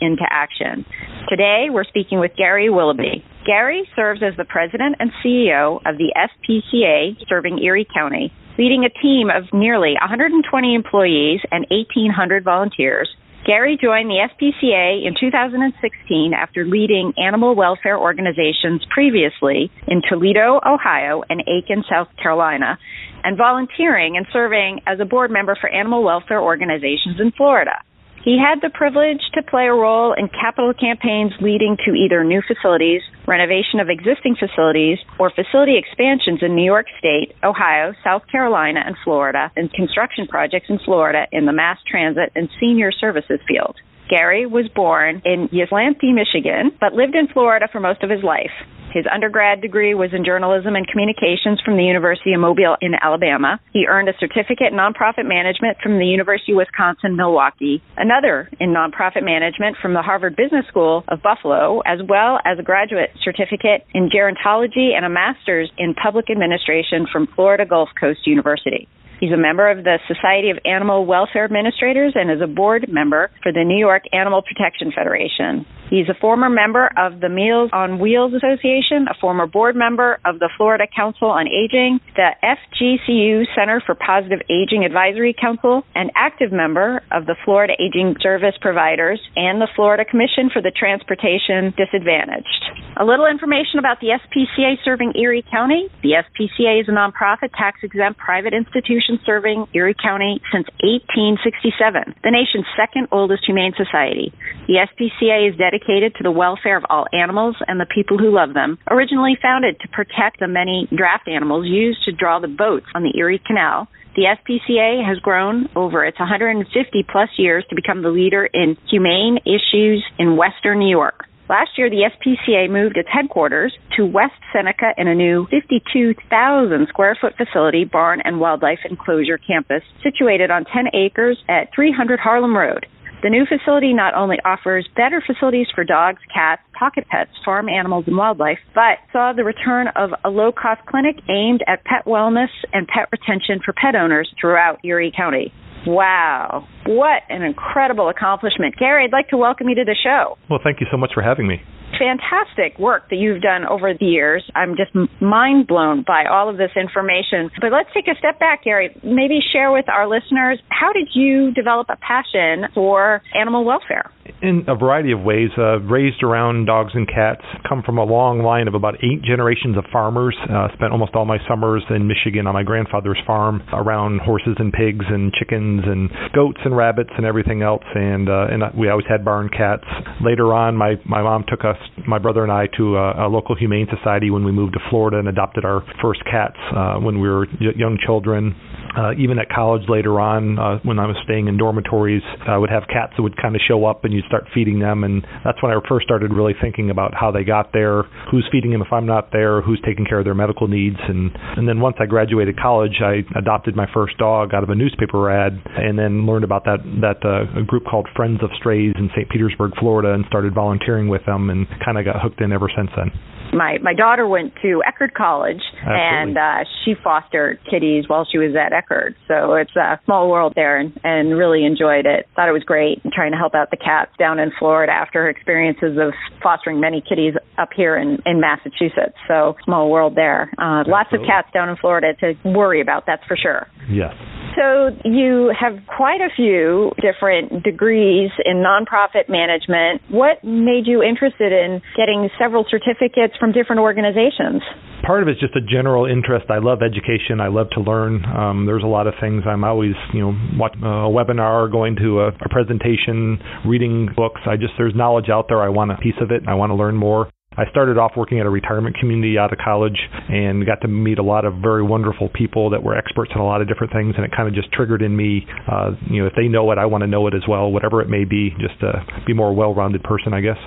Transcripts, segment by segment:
into action. Today, we're speaking with Gary Willoughby. Gary serves as the president and CEO of the SPCA serving Erie County leading a team of nearly 120 employees and 1,800 volunteers. Gary joined the SPCA in 2016 after leading animal welfare organizations previously in Toledo, Ohio, and Aiken, South Carolina, and volunteering and serving as a board member for animal welfare organizations in Florida. He had the privilege to play a role in capital campaigns leading to either new facilities, renovation of existing facilities, or facility expansions in New York State, Ohio, South Carolina, and Florida, and construction projects in Florida in the mass transit and senior services field. Gary was born in Ypsilanti, Michigan, but lived in Florida for most of his life. His undergrad degree was in journalism and communications from the University of Mobile in Alabama. He earned a certificate in nonprofit management from the University of Wisconsin Milwaukee, another in nonprofit management from the Harvard Business School of Buffalo, as well as a graduate certificate in gerontology and a master's in public administration from Florida Gulf Coast University. He's a member of the Society of Animal Welfare Administrators and is a board member for the New York Animal Protection Federation. He's a former member of the Meals on Wheels Association, a former board member of the Florida Council on Aging, the FGCU Center for Positive Aging Advisory Council, an active member of the Florida Aging Service Providers, and the Florida Commission for the Transportation Disadvantaged. A little information about the SPCA serving Erie County. The SPCA is a nonprofit, tax exempt private institution serving Erie County since 1867, the nation's second oldest humane society. The SPCA is dedicated to the welfare of all animals and the people who love them. Originally founded to protect the many draft animals used to draw the boats on the Erie Canal, the SPCA has grown over its 150 plus years to become the leader in humane issues in Western New York. Last year, the SPCA moved its headquarters to West Seneca in a new 52,000 square foot facility, barn, and wildlife enclosure campus situated on 10 acres at 300 Harlem Road. The new facility not only offers better facilities for dogs, cats, pocket pets, farm animals, and wildlife, but saw the return of a low cost clinic aimed at pet wellness and pet retention for pet owners throughout Erie County. Wow. What an incredible accomplishment. Gary, I'd like to welcome you to the show. Well, thank you so much for having me fantastic work that you've done over the years. I'm just mind blown by all of this information. But let's take a step back, Gary. Maybe share with our listeners how did you develop a passion for animal welfare? In a variety of ways. Uh, raised around dogs and cats, come from a long line of about eight generations of farmers. Uh, spent almost all my summers in Michigan on my grandfather's farm around horses and pigs and chickens and goats and rabbits and everything else. And uh, and we always had barn cats. Later on, my my mom took us my brother and I to a, a local humane society when we moved to Florida and adopted our first cats uh, when we were y- young children. Uh, even at college later on, uh, when I was staying in dormitories, I would have cats that would kind of show up and you'd start feeding them. And that's when I first started really thinking about how they got there, who's feeding them if I'm not there, who's taking care of their medical needs. And, and then once I graduated college, I adopted my first dog out of a newspaper ad and then learned about that, that uh, group called Friends of Strays in St. Petersburg, Florida, and started volunteering with them and kind of got hooked in ever since then my my daughter went to Eckerd College Absolutely. and uh she fostered kitties while she was at Eckerd. So it's a small world there and and really enjoyed it. Thought it was great and trying to help out the cats down in Florida after her experiences of fostering many kitties up here in in Massachusetts. So small world there. Uh lots of cats down in Florida to worry about, that's for sure. Yes. So you have quite a few different degrees in nonprofit management. What made you interested in getting several certificates from different organizations? Part of it's just a general interest. I love education. I love to learn. Um, there's a lot of things. I'm always, you know, watching a webinar, going to a, a presentation, reading books. I just there's knowledge out there. I want a piece of it. I want to learn more. I started off working at a retirement community out of college and got to meet a lot of very wonderful people that were experts in a lot of different things, and it kind of just triggered in me, uh, you know, if they know it, I want to know it as well, whatever it may be, just to be more well-rounded person, I guess.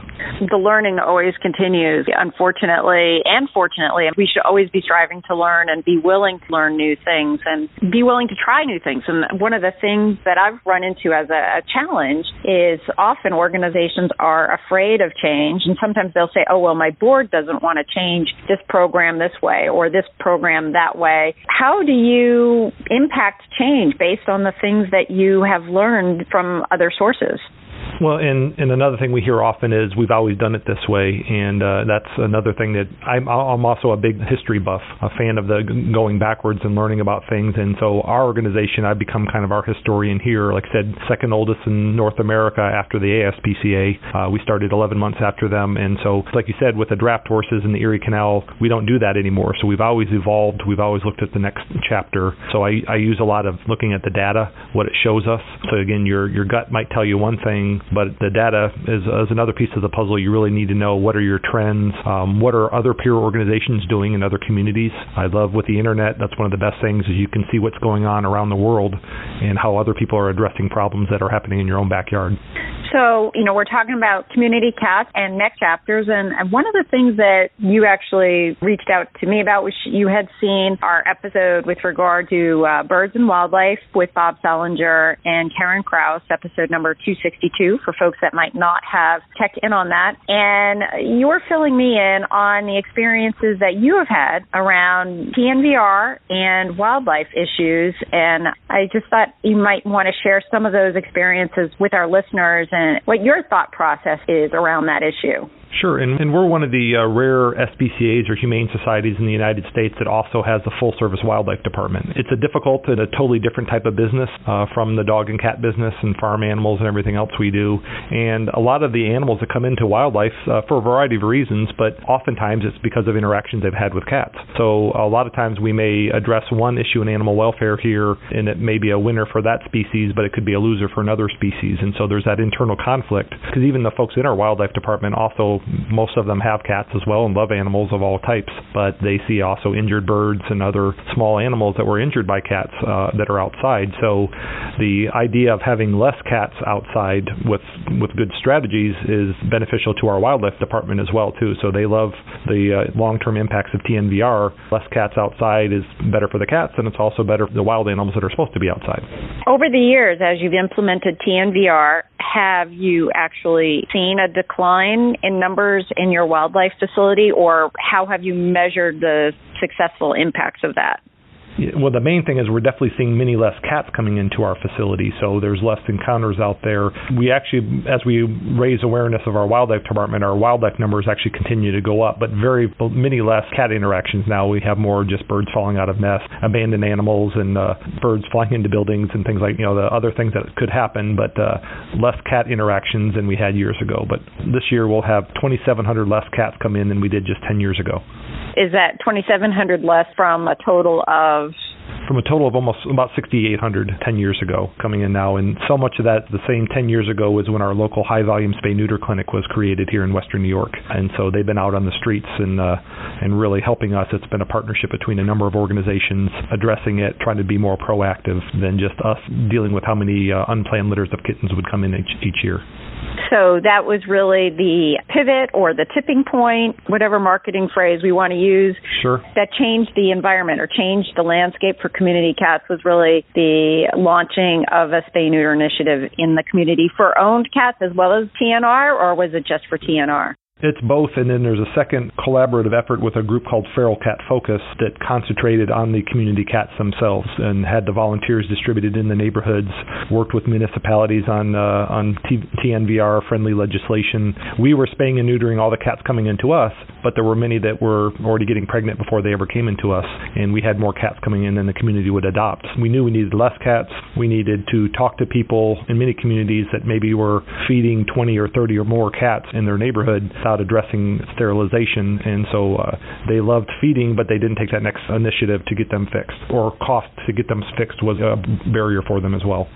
The learning always continues. Unfortunately and fortunately, we should always be striving to learn and be willing to learn new things and be willing to try new things. And one of the things that I've run into as a, a challenge is often organizations are afraid of change, and sometimes they'll say, "Oh, well, my board doesn't want to change this program this way or this program that way." How do you impact change based on the things that you have learned from other sources? Well, and and another thing we hear often is we've always done it this way, and uh, that's another thing that I'm I'm also a big history buff, a fan of the going backwards and learning about things, and so our organization I've become kind of our historian here. Like I said, second oldest in North America after the ASPCA. Uh, we started 11 months after them, and so like you said, with the draft horses and the Erie Canal, we don't do that anymore. So we've always evolved. We've always looked at the next chapter. So I I use a lot of looking at the data, what it shows us. So again, your your gut might tell you one thing but the data is, is another piece of the puzzle. You really need to know what are your trends, um, what are other peer organizations doing in other communities. I love with the internet, that's one of the best things is you can see what's going on around the world and how other people are addressing problems that are happening in your own backyard. So, you know, we're talking about community cats and next chapters. And one of the things that you actually reached out to me about was you had seen our episode with regard to uh, birds and wildlife with Bob Sallinger and Karen Kraus, episode number 262, for folks that might not have checked in on that. And you're filling me in on the experiences that you have had around TNVR and wildlife issues. And I just thought you might want to share some of those experiences with our listeners and what your thought process is around that issue. Sure, and, and we're one of the uh, rare SPCAs or humane societies in the United States that also has a full service wildlife department. It's a difficult and a totally different type of business uh, from the dog and cat business and farm animals and everything else we do. And a lot of the animals that come into wildlife uh, for a variety of reasons, but oftentimes it's because of interactions they've had with cats. So a lot of times we may address one issue in animal welfare here, and it may be a winner for that species, but it could be a loser for another species. And so there's that internal conflict because even the folks in our wildlife department also most of them have cats as well and love animals of all types, but they see also injured birds and other small animals that were injured by cats uh, that are outside. So the idea of having less cats outside with with good strategies is beneficial to our wildlife department as well too. So they love the uh, long-term impacts of TNVR. Less cats outside is better for the cats, and it's also better for the wild animals that are supposed to be outside. Over the years, as you've implemented TNVR, have you actually seen a decline in numbers in your wildlife facility, or how have you measured the successful impacts of that? Well, the main thing is we're definitely seeing many less cats coming into our facility, so there's less encounters out there. We actually, as we raise awareness of our wildlife department, our wildlife numbers actually continue to go up, but very many less cat interactions now. We have more just birds falling out of nests, abandoned animals, and uh, birds flying into buildings and things like you know the other things that could happen, but uh, less cat interactions than we had years ago. But this year we'll have 2,700 less cats come in than we did just 10 years ago. Is that 2,700 less from a total of from a total of almost about 6,800 10 years ago coming in now. And so much of that, the same 10 years ago, was when our local high volume spay neuter clinic was created here in Western New York. And so they've been out on the streets and uh, and really helping us. It's been a partnership between a number of organizations addressing it, trying to be more proactive than just us dealing with how many uh, unplanned litters of kittens would come in each, each year. So that was really the pivot or the tipping point, whatever marketing phrase we want to use. Sure. That changed the environment or changed the landscape for community cats was really the launching of a spay neuter initiative in the community for owned cats as well as TNR, or was it just for TNR? It's both, and then there's a second collaborative effort with a group called Feral Cat Focus that concentrated on the community cats themselves and had the volunteers distributed in the neighborhoods, worked with municipalities on uh, on T- TNVR friendly legislation. We were spaying and neutering all the cats coming into us, but there were many that were already getting pregnant before they ever came into us, and we had more cats coming in than the community would adopt. We knew we needed less cats. We needed to talk to people in many communities that maybe were feeding 20 or 30 or more cats in their neighborhood without addressing sterilization, and so uh, they loved feeding, but they didn't take that next initiative to get them fixed, or cost to get them fixed was a barrier for them as well.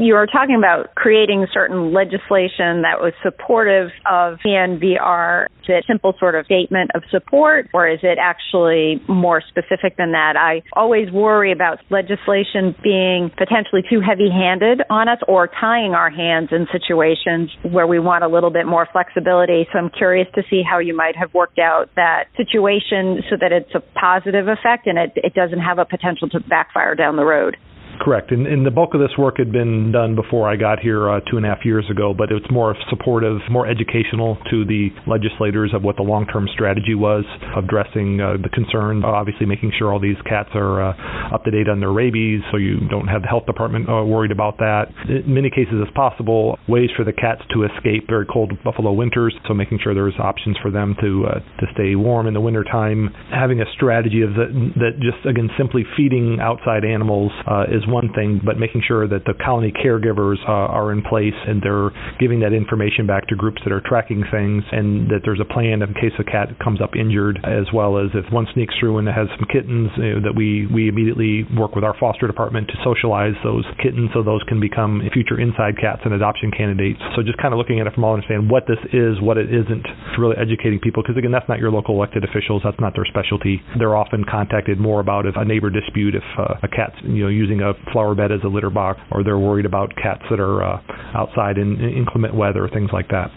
You were talking about creating certain legislation that was supportive of TNVR. Is it simple sort of statement of support, or is it actually more specific than that? I always worry about legislation being potentially too heavy handed on us or tying our hands in situations where we want a little bit more flexibility. So I'm curious to see how you might have worked out that situation so that it's a positive effect and it, it doesn't have a potential to backfire down the road. Correct. And, and, the bulk of this work had been done before I got here uh, two and a half years ago, but it's more supportive, more educational to the legislators of what the long term strategy was of addressing uh, the concern, obviously making sure all these cats are uh, up to date on their rabies so you don't have the health department uh, worried about that. In many cases, as possible, ways for the cats to escape very cold buffalo winters, so making sure there's options for them to uh, to stay warm in the wintertime. Having a strategy of that, that just, again, simply feeding outside animals uh, is one thing, but making sure that the colony caregivers uh, are in place and they're giving that information back to groups that are tracking things, and that there's a plan in case a cat comes up injured, as well as if one sneaks through and has some kittens, you know, that we we immediately work with our foster department to socialize those kittens so those can become future inside cats and adoption candidates. So just kind of looking at it from all understanding what this is, what it isn't, really educating people because again that's not your local elected officials, that's not their specialty. They're often contacted more about if a neighbor dispute if uh, a cat's you know using a flower bed as a litter box, or they're worried about cats that are uh, outside in, in inclement weather, things like that.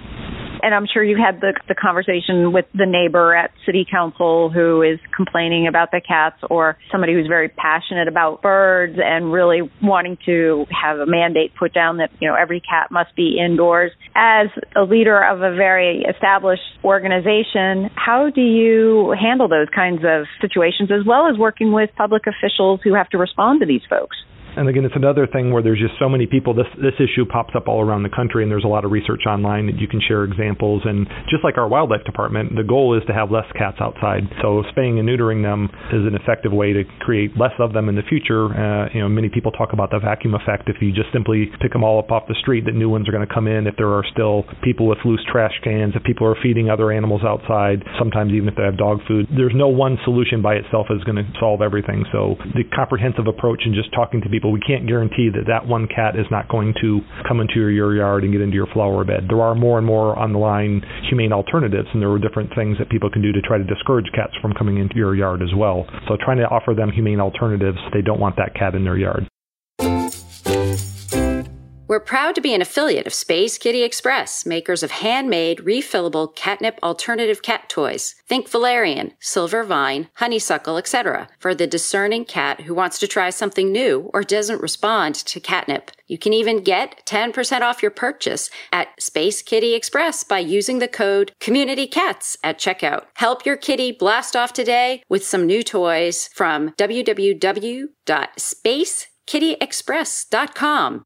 And I'm sure you had the the conversation with the neighbor at city council who is complaining about the cats or somebody who's very passionate about birds and really wanting to have a mandate put down that you know every cat must be indoors. As a leader of a very established organization how do you handle those kinds of situations as well as working with public officials who have to respond to these folks and again, it's another thing where there's just so many people. This this issue pops up all around the country, and there's a lot of research online that you can share examples. And just like our wildlife department, the goal is to have less cats outside. So spaying and neutering them is an effective way to create less of them in the future. Uh, you know, many people talk about the vacuum effect. If you just simply pick them all up off the street, that new ones are going to come in. If there are still people with loose trash cans, if people are feeding other animals outside, sometimes even if they have dog food, there's no one solution by itself is going to solve everything. So the comprehensive approach and just talking to people people, we can't guarantee that that one cat is not going to come into your yard and get into your flower bed. There are more and more on the line humane alternatives, and there are different things that people can do to try to discourage cats from coming into your yard as well. So trying to offer them humane alternatives, they don't want that cat in their yard. We're proud to be an affiliate of Space Kitty Express, makers of handmade, refillable catnip alternative cat toys. Think valerian, silver vine, honeysuckle, etc. for the discerning cat who wants to try something new or doesn't respond to catnip. You can even get 10% off your purchase at Space Kitty Express by using the code CommunityCats at checkout. Help your kitty blast off today with some new toys from www.spacekittyexpress.com.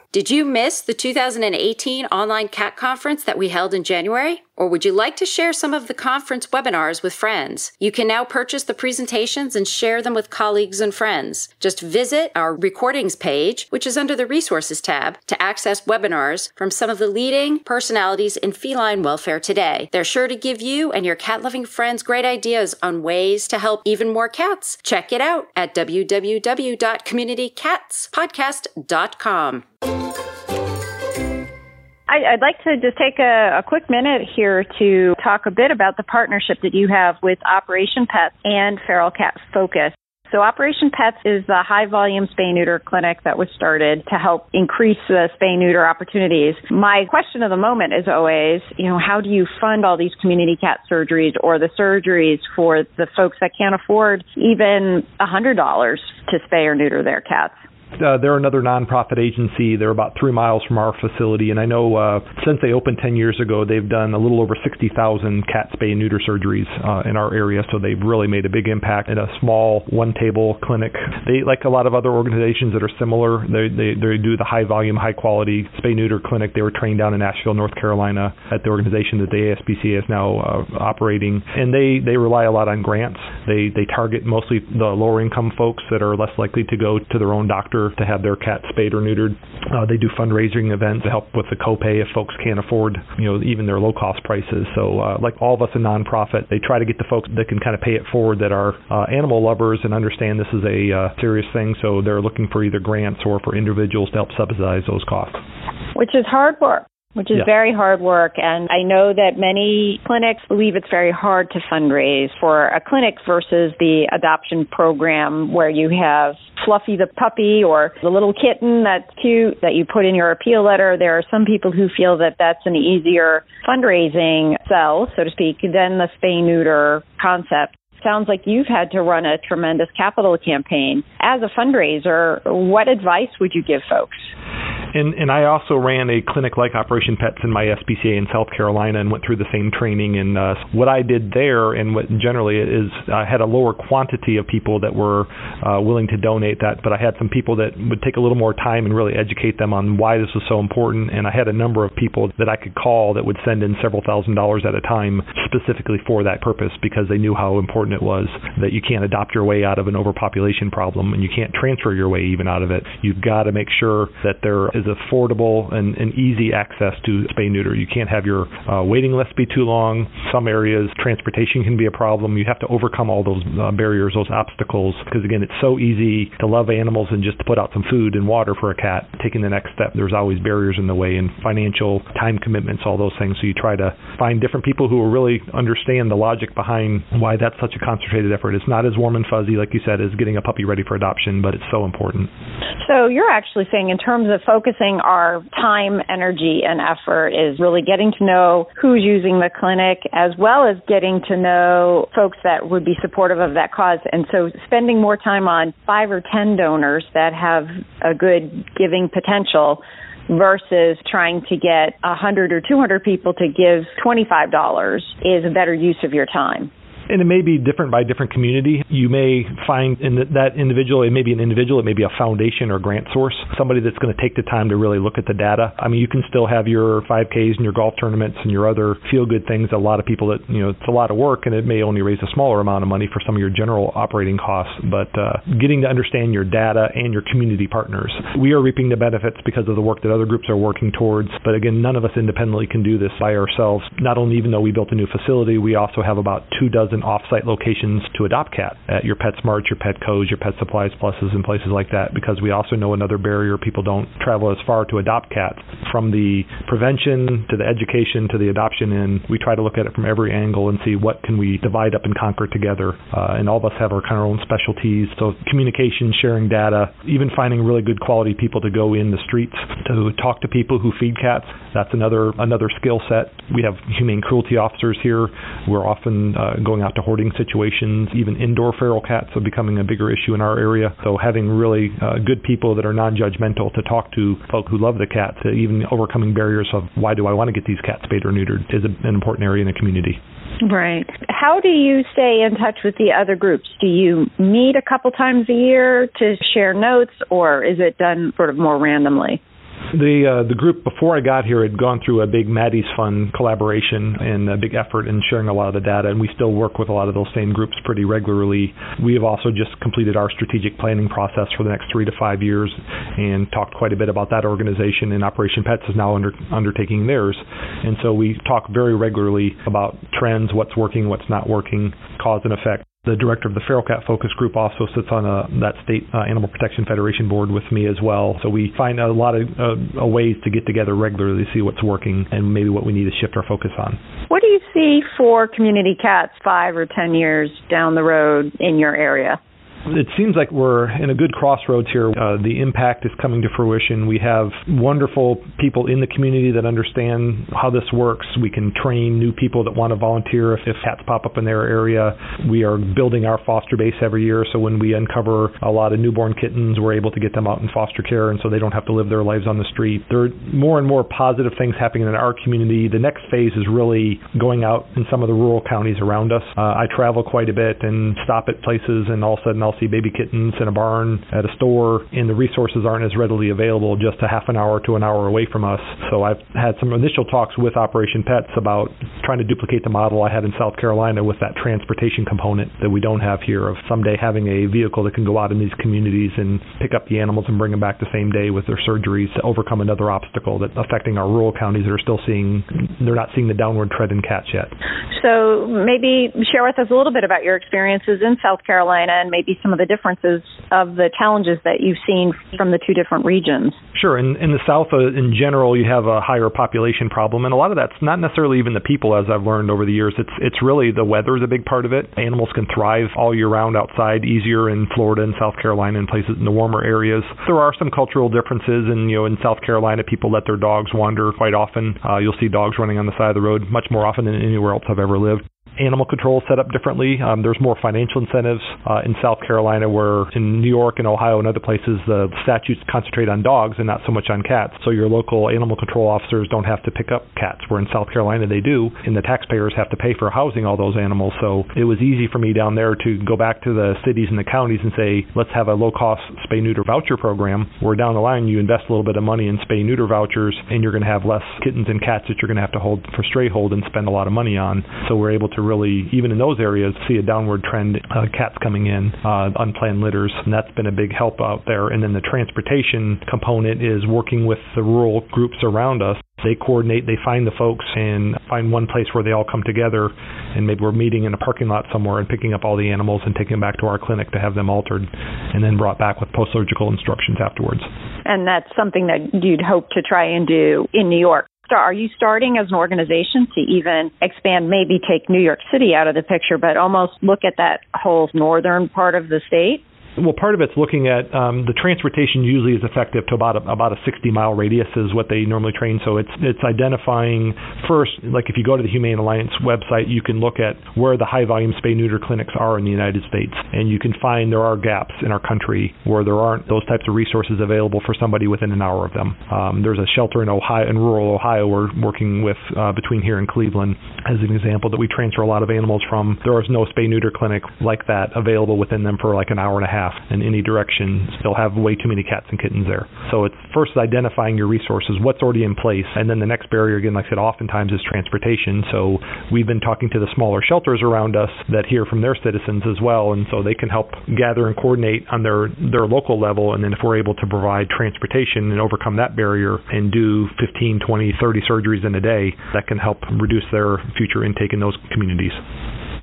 Did you miss the 2018 online cat conference that we held in January? Or would you like to share some of the conference webinars with friends? You can now purchase the presentations and share them with colleagues and friends. Just visit our recordings page, which is under the resources tab, to access webinars from some of the leading personalities in feline welfare today. They're sure to give you and your cat loving friends great ideas on ways to help even more cats. Check it out at www.communitycatspodcast.com. I'd like to just take a, a, quick minute here to talk a bit about the partnership that you have with Operation Pets and Feral Cat Focus. So Operation Pets is the high volume spay neuter clinic that was started to help increase the spay neuter opportunities. My question of the moment is always, you know, how do you fund all these community cat surgeries or the surgeries for the folks that can't afford even a hundred dollars to spay or neuter their cats? Uh, they're another nonprofit agency. They're about three miles from our facility, and I know uh, since they opened 10 years ago, they've done a little over 60,000 cat spay and neuter surgeries uh, in our area. So they've really made a big impact in a small one-table clinic. They, like a lot of other organizations that are similar, they they, they do the high volume, high quality spay neuter clinic. They were trained down in Asheville, North Carolina, at the organization that the ASPCA is now uh, operating, and they they rely a lot on grants. They they target mostly the lower income folks that are less likely to go to their own doctor shelter to have their cat spayed or neutered. Uh, they do fundraising events to help with the copay if folks can't afford, you know, even their low cost prices. So, uh, like all of us, a nonprofit, they try to get the folks that can kind of pay it forward that are uh, animal lovers and understand this is a uh, serious thing. So they're looking for either grants or for individuals to help subsidize those costs. Which is hard work which is yeah. very hard work. And I know that many clinics believe it's very hard to fundraise for a clinic versus the adoption program where you have Fluffy the puppy or the little kitten that's cute that you put in your appeal letter. There are some people who feel that that's an easier fundraising sell, so to speak, than the spay neuter concept sounds like you've had to run a tremendous capital campaign. As a fundraiser, what advice would you give folks? And and I also ran a clinic like Operation Pets in my SPCA in South Carolina and went through the same training. And uh, what I did there, and what generally is, I had a lower quantity of people that were uh, willing to donate that, but I had some people that would take a little more time and really educate them on why this was so important. And I had a number of people that I could call that would send in several thousand dollars at a time specifically for that purpose because they knew how important it was. That you can't adopt your way out of an overpopulation problem, and you can't transfer your way even out of it. You've got to make sure that there is affordable and, and easy access to spay neuter. You can't have your uh, waiting list be too long. Some areas transportation can be a problem. You have to overcome all those uh, barriers, those obstacles, because again, it's so easy to love animals and just to put out some food and water for a cat. Taking the next step, there's always barriers in the way and financial time commitments, all those things. So you try to find different people who will really understand the logic behind why that's such a concentrated effort. It's not as warm and fuzzy, like you said, as getting a puppy ready for adoption, but it's so important. So you're actually saying, in terms of focus focusing our time, energy, and effort is really getting to know who's using the clinic as well as getting to know folks that would be supportive of that cause. And so spending more time on five or 10 donors that have a good giving potential versus trying to get 100 or 200 people to give $25 is a better use of your time and it may be different by different community. You may find in that individual, it may be an individual, it may be a foundation or grant source, somebody that's going to take the time to really look at the data. I mean, you can still have your 5Ks and your golf tournaments and your other feel good things. A lot of people that, you know, it's a lot of work and it may only raise a smaller amount of money for some of your general operating costs, but uh, getting to understand your data and your community partners. We are reaping the benefits because of the work that other groups are working towards, but again, none of us independently can do this by ourselves. Not only even though we built a new facility, we also have about two dozen off-site locations to adopt cat at your PetSmart, your Petco's, your Pet Supplies Pluses, and places like that. Because we also know another barrier: people don't travel as far to adopt cats. From the prevention to the education to the adoption in, we try to look at it from every angle and see what can we divide up and conquer together. Uh, and all of us have our kind of own specialties. So communication, sharing data, even finding really good quality people to go in the streets to talk to people who feed cats. That's another another skill set. We have humane cruelty officers here. We're often uh, going out to hoarding situations. Even indoor feral cats are becoming a bigger issue in our area. So having really uh, good people that are non-judgmental to talk to folk who love the cat, to even overcoming barriers of why do I want to get these cats spayed or neutered, is an important area in the community. Right. How do you stay in touch with the other groups? Do you meet a couple times a year to share notes, or is it done sort of more randomly? The uh, the group before I got here had gone through a big Maddie's Fund collaboration and a big effort in sharing a lot of the data, and we still work with a lot of those same groups pretty regularly. We have also just completed our strategic planning process for the next three to five years, and talked quite a bit about that organization. And Operation Pets is now under, undertaking theirs, and so we talk very regularly about trends, what's working, what's not working, cause and effect. The director of the Feral Cat Focus Group also sits on a, that state uh, Animal Protection Federation board with me as well. So we find a lot of uh, ways to get together regularly to see what's working and maybe what we need to shift our focus on. What do you see for community cats five or ten years down the road in your area? It seems like we're in a good crossroads here. Uh, the impact is coming to fruition. We have wonderful people in the community that understand how this works. We can train new people that want to volunteer if, if cats pop up in their area. We are building our foster base every year, so when we uncover a lot of newborn kittens, we're able to get them out in foster care, and so they don't have to live their lives on the street. There are more and more positive things happening in our community. The next phase is really going out in some of the rural counties around us. Uh, I travel quite a bit and stop at places, and all of a sudden I'll I'll see baby kittens in a barn at a store, and the resources aren't as readily available just a half an hour to an hour away from us. So I've had some initial talks with Operation Pets about trying to duplicate the model I had in South Carolina with that transportation component that we don't have here of someday having a vehicle that can go out in these communities and pick up the animals and bring them back the same day with their surgeries to overcome another obstacle that's affecting our rural counties that are still seeing they're not seeing the downward trend in cats yet. So maybe share with us a little bit about your experiences in South Carolina and maybe some of the differences of the challenges that you've seen from the two different regions. Sure. In, in the South, uh, in general, you have a higher population problem, and a lot of that's not necessarily even the people, as I've learned over the years. It's it's really the weather is a big part of it. Animals can thrive all year round outside easier in Florida and South Carolina and places in the warmer areas. There are some cultural differences, and you know, in South Carolina, people let their dogs wander quite often. Uh, you'll see dogs running on the side of the road much more often than anywhere else I've ever lived animal control set up differently. Um, there's more financial incentives uh, in South Carolina, where in New York and Ohio and other places, the statutes concentrate on dogs and not so much on cats. So your local animal control officers don't have to pick up cats, where in South Carolina they do, and the taxpayers have to pay for housing all those animals. So it was easy for me down there to go back to the cities and the counties and say, let's have a low cost spay neuter voucher program, where down the line you invest a little bit of money in spay neuter vouchers, and you're going to have less kittens and cats that you're going to have to hold for stray hold and spend a lot of money on. So we're able to really, even in those areas, see a downward trend, uh, cats coming in, uh, unplanned litters, and that's been a big help out there. And then the transportation component is working with the rural groups around us. They coordinate, they find the folks and find one place where they all come together, and maybe we're meeting in a parking lot somewhere and picking up all the animals and taking them back to our clinic to have them altered, and then brought back with post-surgical instructions afterwards. And that's something that you'd hope to try and do in New York are you starting as an organization to even expand, maybe take New York City out of the picture, but almost look at that whole northern part of the state? Well, part of it's looking at um, the transportation usually is effective to about a, about a 60 mile radius is what they normally train. So it's it's identifying first, like if you go to the Humane Alliance website, you can look at where the high volume spay neuter clinics are in the United States, and you can find there are gaps in our country where there aren't those types of resources available for somebody within an hour of them. Um, there's a shelter in Ohio, in rural Ohio, we're working with uh, between here and Cleveland as an example that we transfer a lot of animals from. There is no spay neuter clinic like that available within them for like an hour and a half half in any direction, they'll have way too many cats and kittens there. So it's first identifying your resources, what's already in place, and then the next barrier, again, like I said, oftentimes is transportation. So we've been talking to the smaller shelters around us that hear from their citizens as well, and so they can help gather and coordinate on their their local level. And then if we're able to provide transportation and overcome that barrier and do 15, 20, 30 surgeries in a day, that can help reduce their future intake in those communities.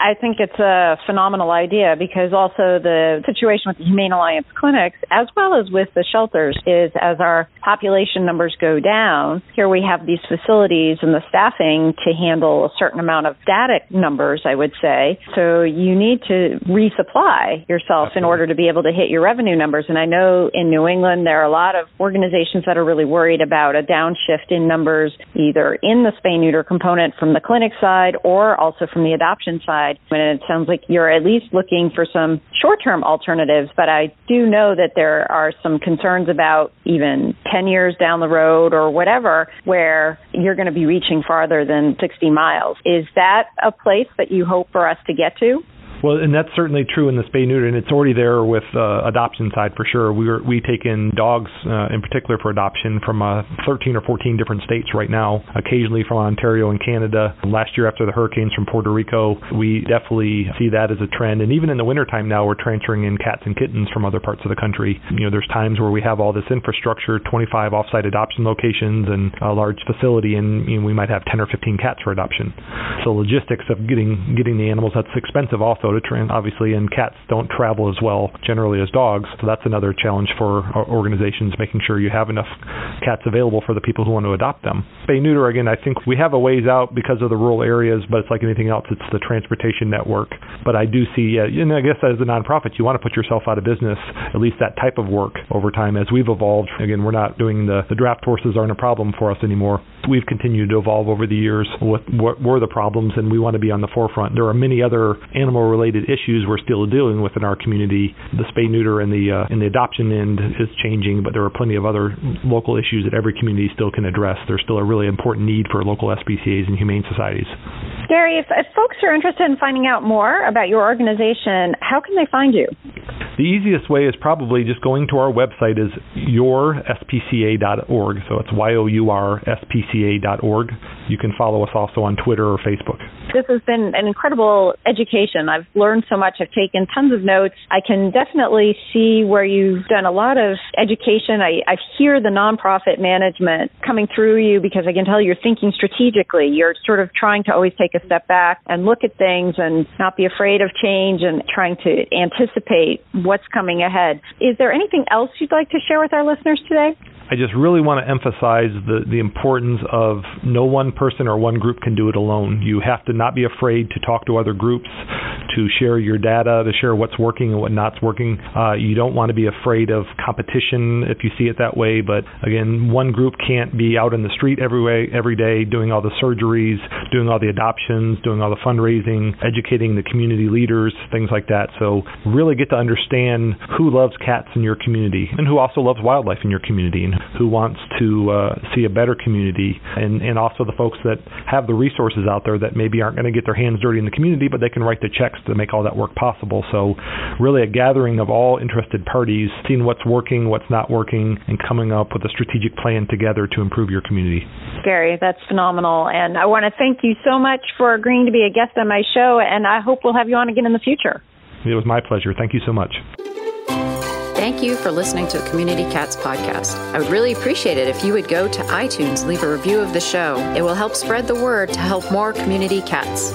I think it's a phenomenal idea because also the situation with the Humane Alliance clinics, as well as with the shelters, is as our population numbers go down, here we have these facilities and the staffing to handle a certain amount of static numbers, I would say. So you need to resupply yourself Absolutely. in order to be able to hit your revenue numbers. And I know in New England there are a lot of organizations that are really worried about a downshift in numbers, either in the spay neuter component from the clinic side or also from the adoption side side. And it sounds like you're at least looking for some short term alternatives, but I do know that there are some concerns about even 10 years down the road or whatever where you're going to be reaching farther than 60 miles. Is that a place that you hope for us to get to? Well, and that's certainly true in the spay neuter, and it's already there with uh, adoption side for sure. We are, we take in dogs uh, in particular for adoption from uh, 13 or 14 different states right now. Occasionally from Ontario and Canada. Last year after the hurricanes from Puerto Rico, we definitely see that as a trend. And even in the wintertime now, we're transferring in cats and kittens from other parts of the country. You know, there's times where we have all this infrastructure, 25 offsite adoption locations, and a large facility, and you know, we might have 10 or 15 cats for adoption. So logistics of getting getting the animals that's expensive also Soda obviously, and cats don't travel as well generally as dogs. So that's another challenge for organizations, making sure you have enough cats available for the people who want to adopt them. Spay neuter, again, I think we have a ways out because of the rural areas, but it's like anything else, it's the transportation network. But I do see, uh, and I guess as a nonprofit, you want to put yourself out of business, at least that type of work over time as we've evolved. Again, we're not doing the, the draft horses aren't a problem for us anymore. We've continued to evolve over the years with what were the problems, and we want to be on the forefront. There are many other animal related issues we're still dealing with in our community. The spay neuter and the uh, and the adoption end is changing, but there are plenty of other local issues that every community still can address. There's still a really important need for local SPCA's and humane societies. Gary, if, if folks are interested in finding out more about your organization, how can they find you? The easiest way is probably just going to our website is yourspca.org. So it's y o u r s p c a.org. You can follow us also on Twitter or Facebook. This has been an incredible education. I've learned so much. I've taken tons of notes. I can definitely see where you've done a lot of education. I, I hear the nonprofit management coming through you because I can tell you're thinking strategically. You're sort of trying to always take a step back and look at things and not be afraid of change and trying to anticipate what's coming ahead. Is there anything else you'd like to share with our listeners today? I just really want to emphasize the, the importance of no one person or one group can do it alone. You have to not be afraid to talk to other groups, to share your data, to share what's working and what not's working. Uh, you don't want to be afraid of competition if you see it that way. But again, one group can't be out in the street every way, every day doing all the surgeries, doing all the adoptions, doing all the fundraising, educating the community leaders, things like that. So really get to understand who loves cats in your community and who also loves wildlife in your community and who wants to uh, see a better community, and, and also the folks that have the resources out there that maybe aren't going to get their hands dirty in the community, but they can write the checks to make all that work possible. So, really, a gathering of all interested parties, seeing what's working, what's not working, and coming up with a strategic plan together to improve your community. Gary, that's phenomenal. And I want to thank you so much for agreeing to be a guest on my show, and I hope we'll have you on again in the future. It was my pleasure. Thank you so much. Thank you for listening to the Community Cats podcast. I would really appreciate it if you would go to iTunes, leave a review of the show. It will help spread the word to help more community cats.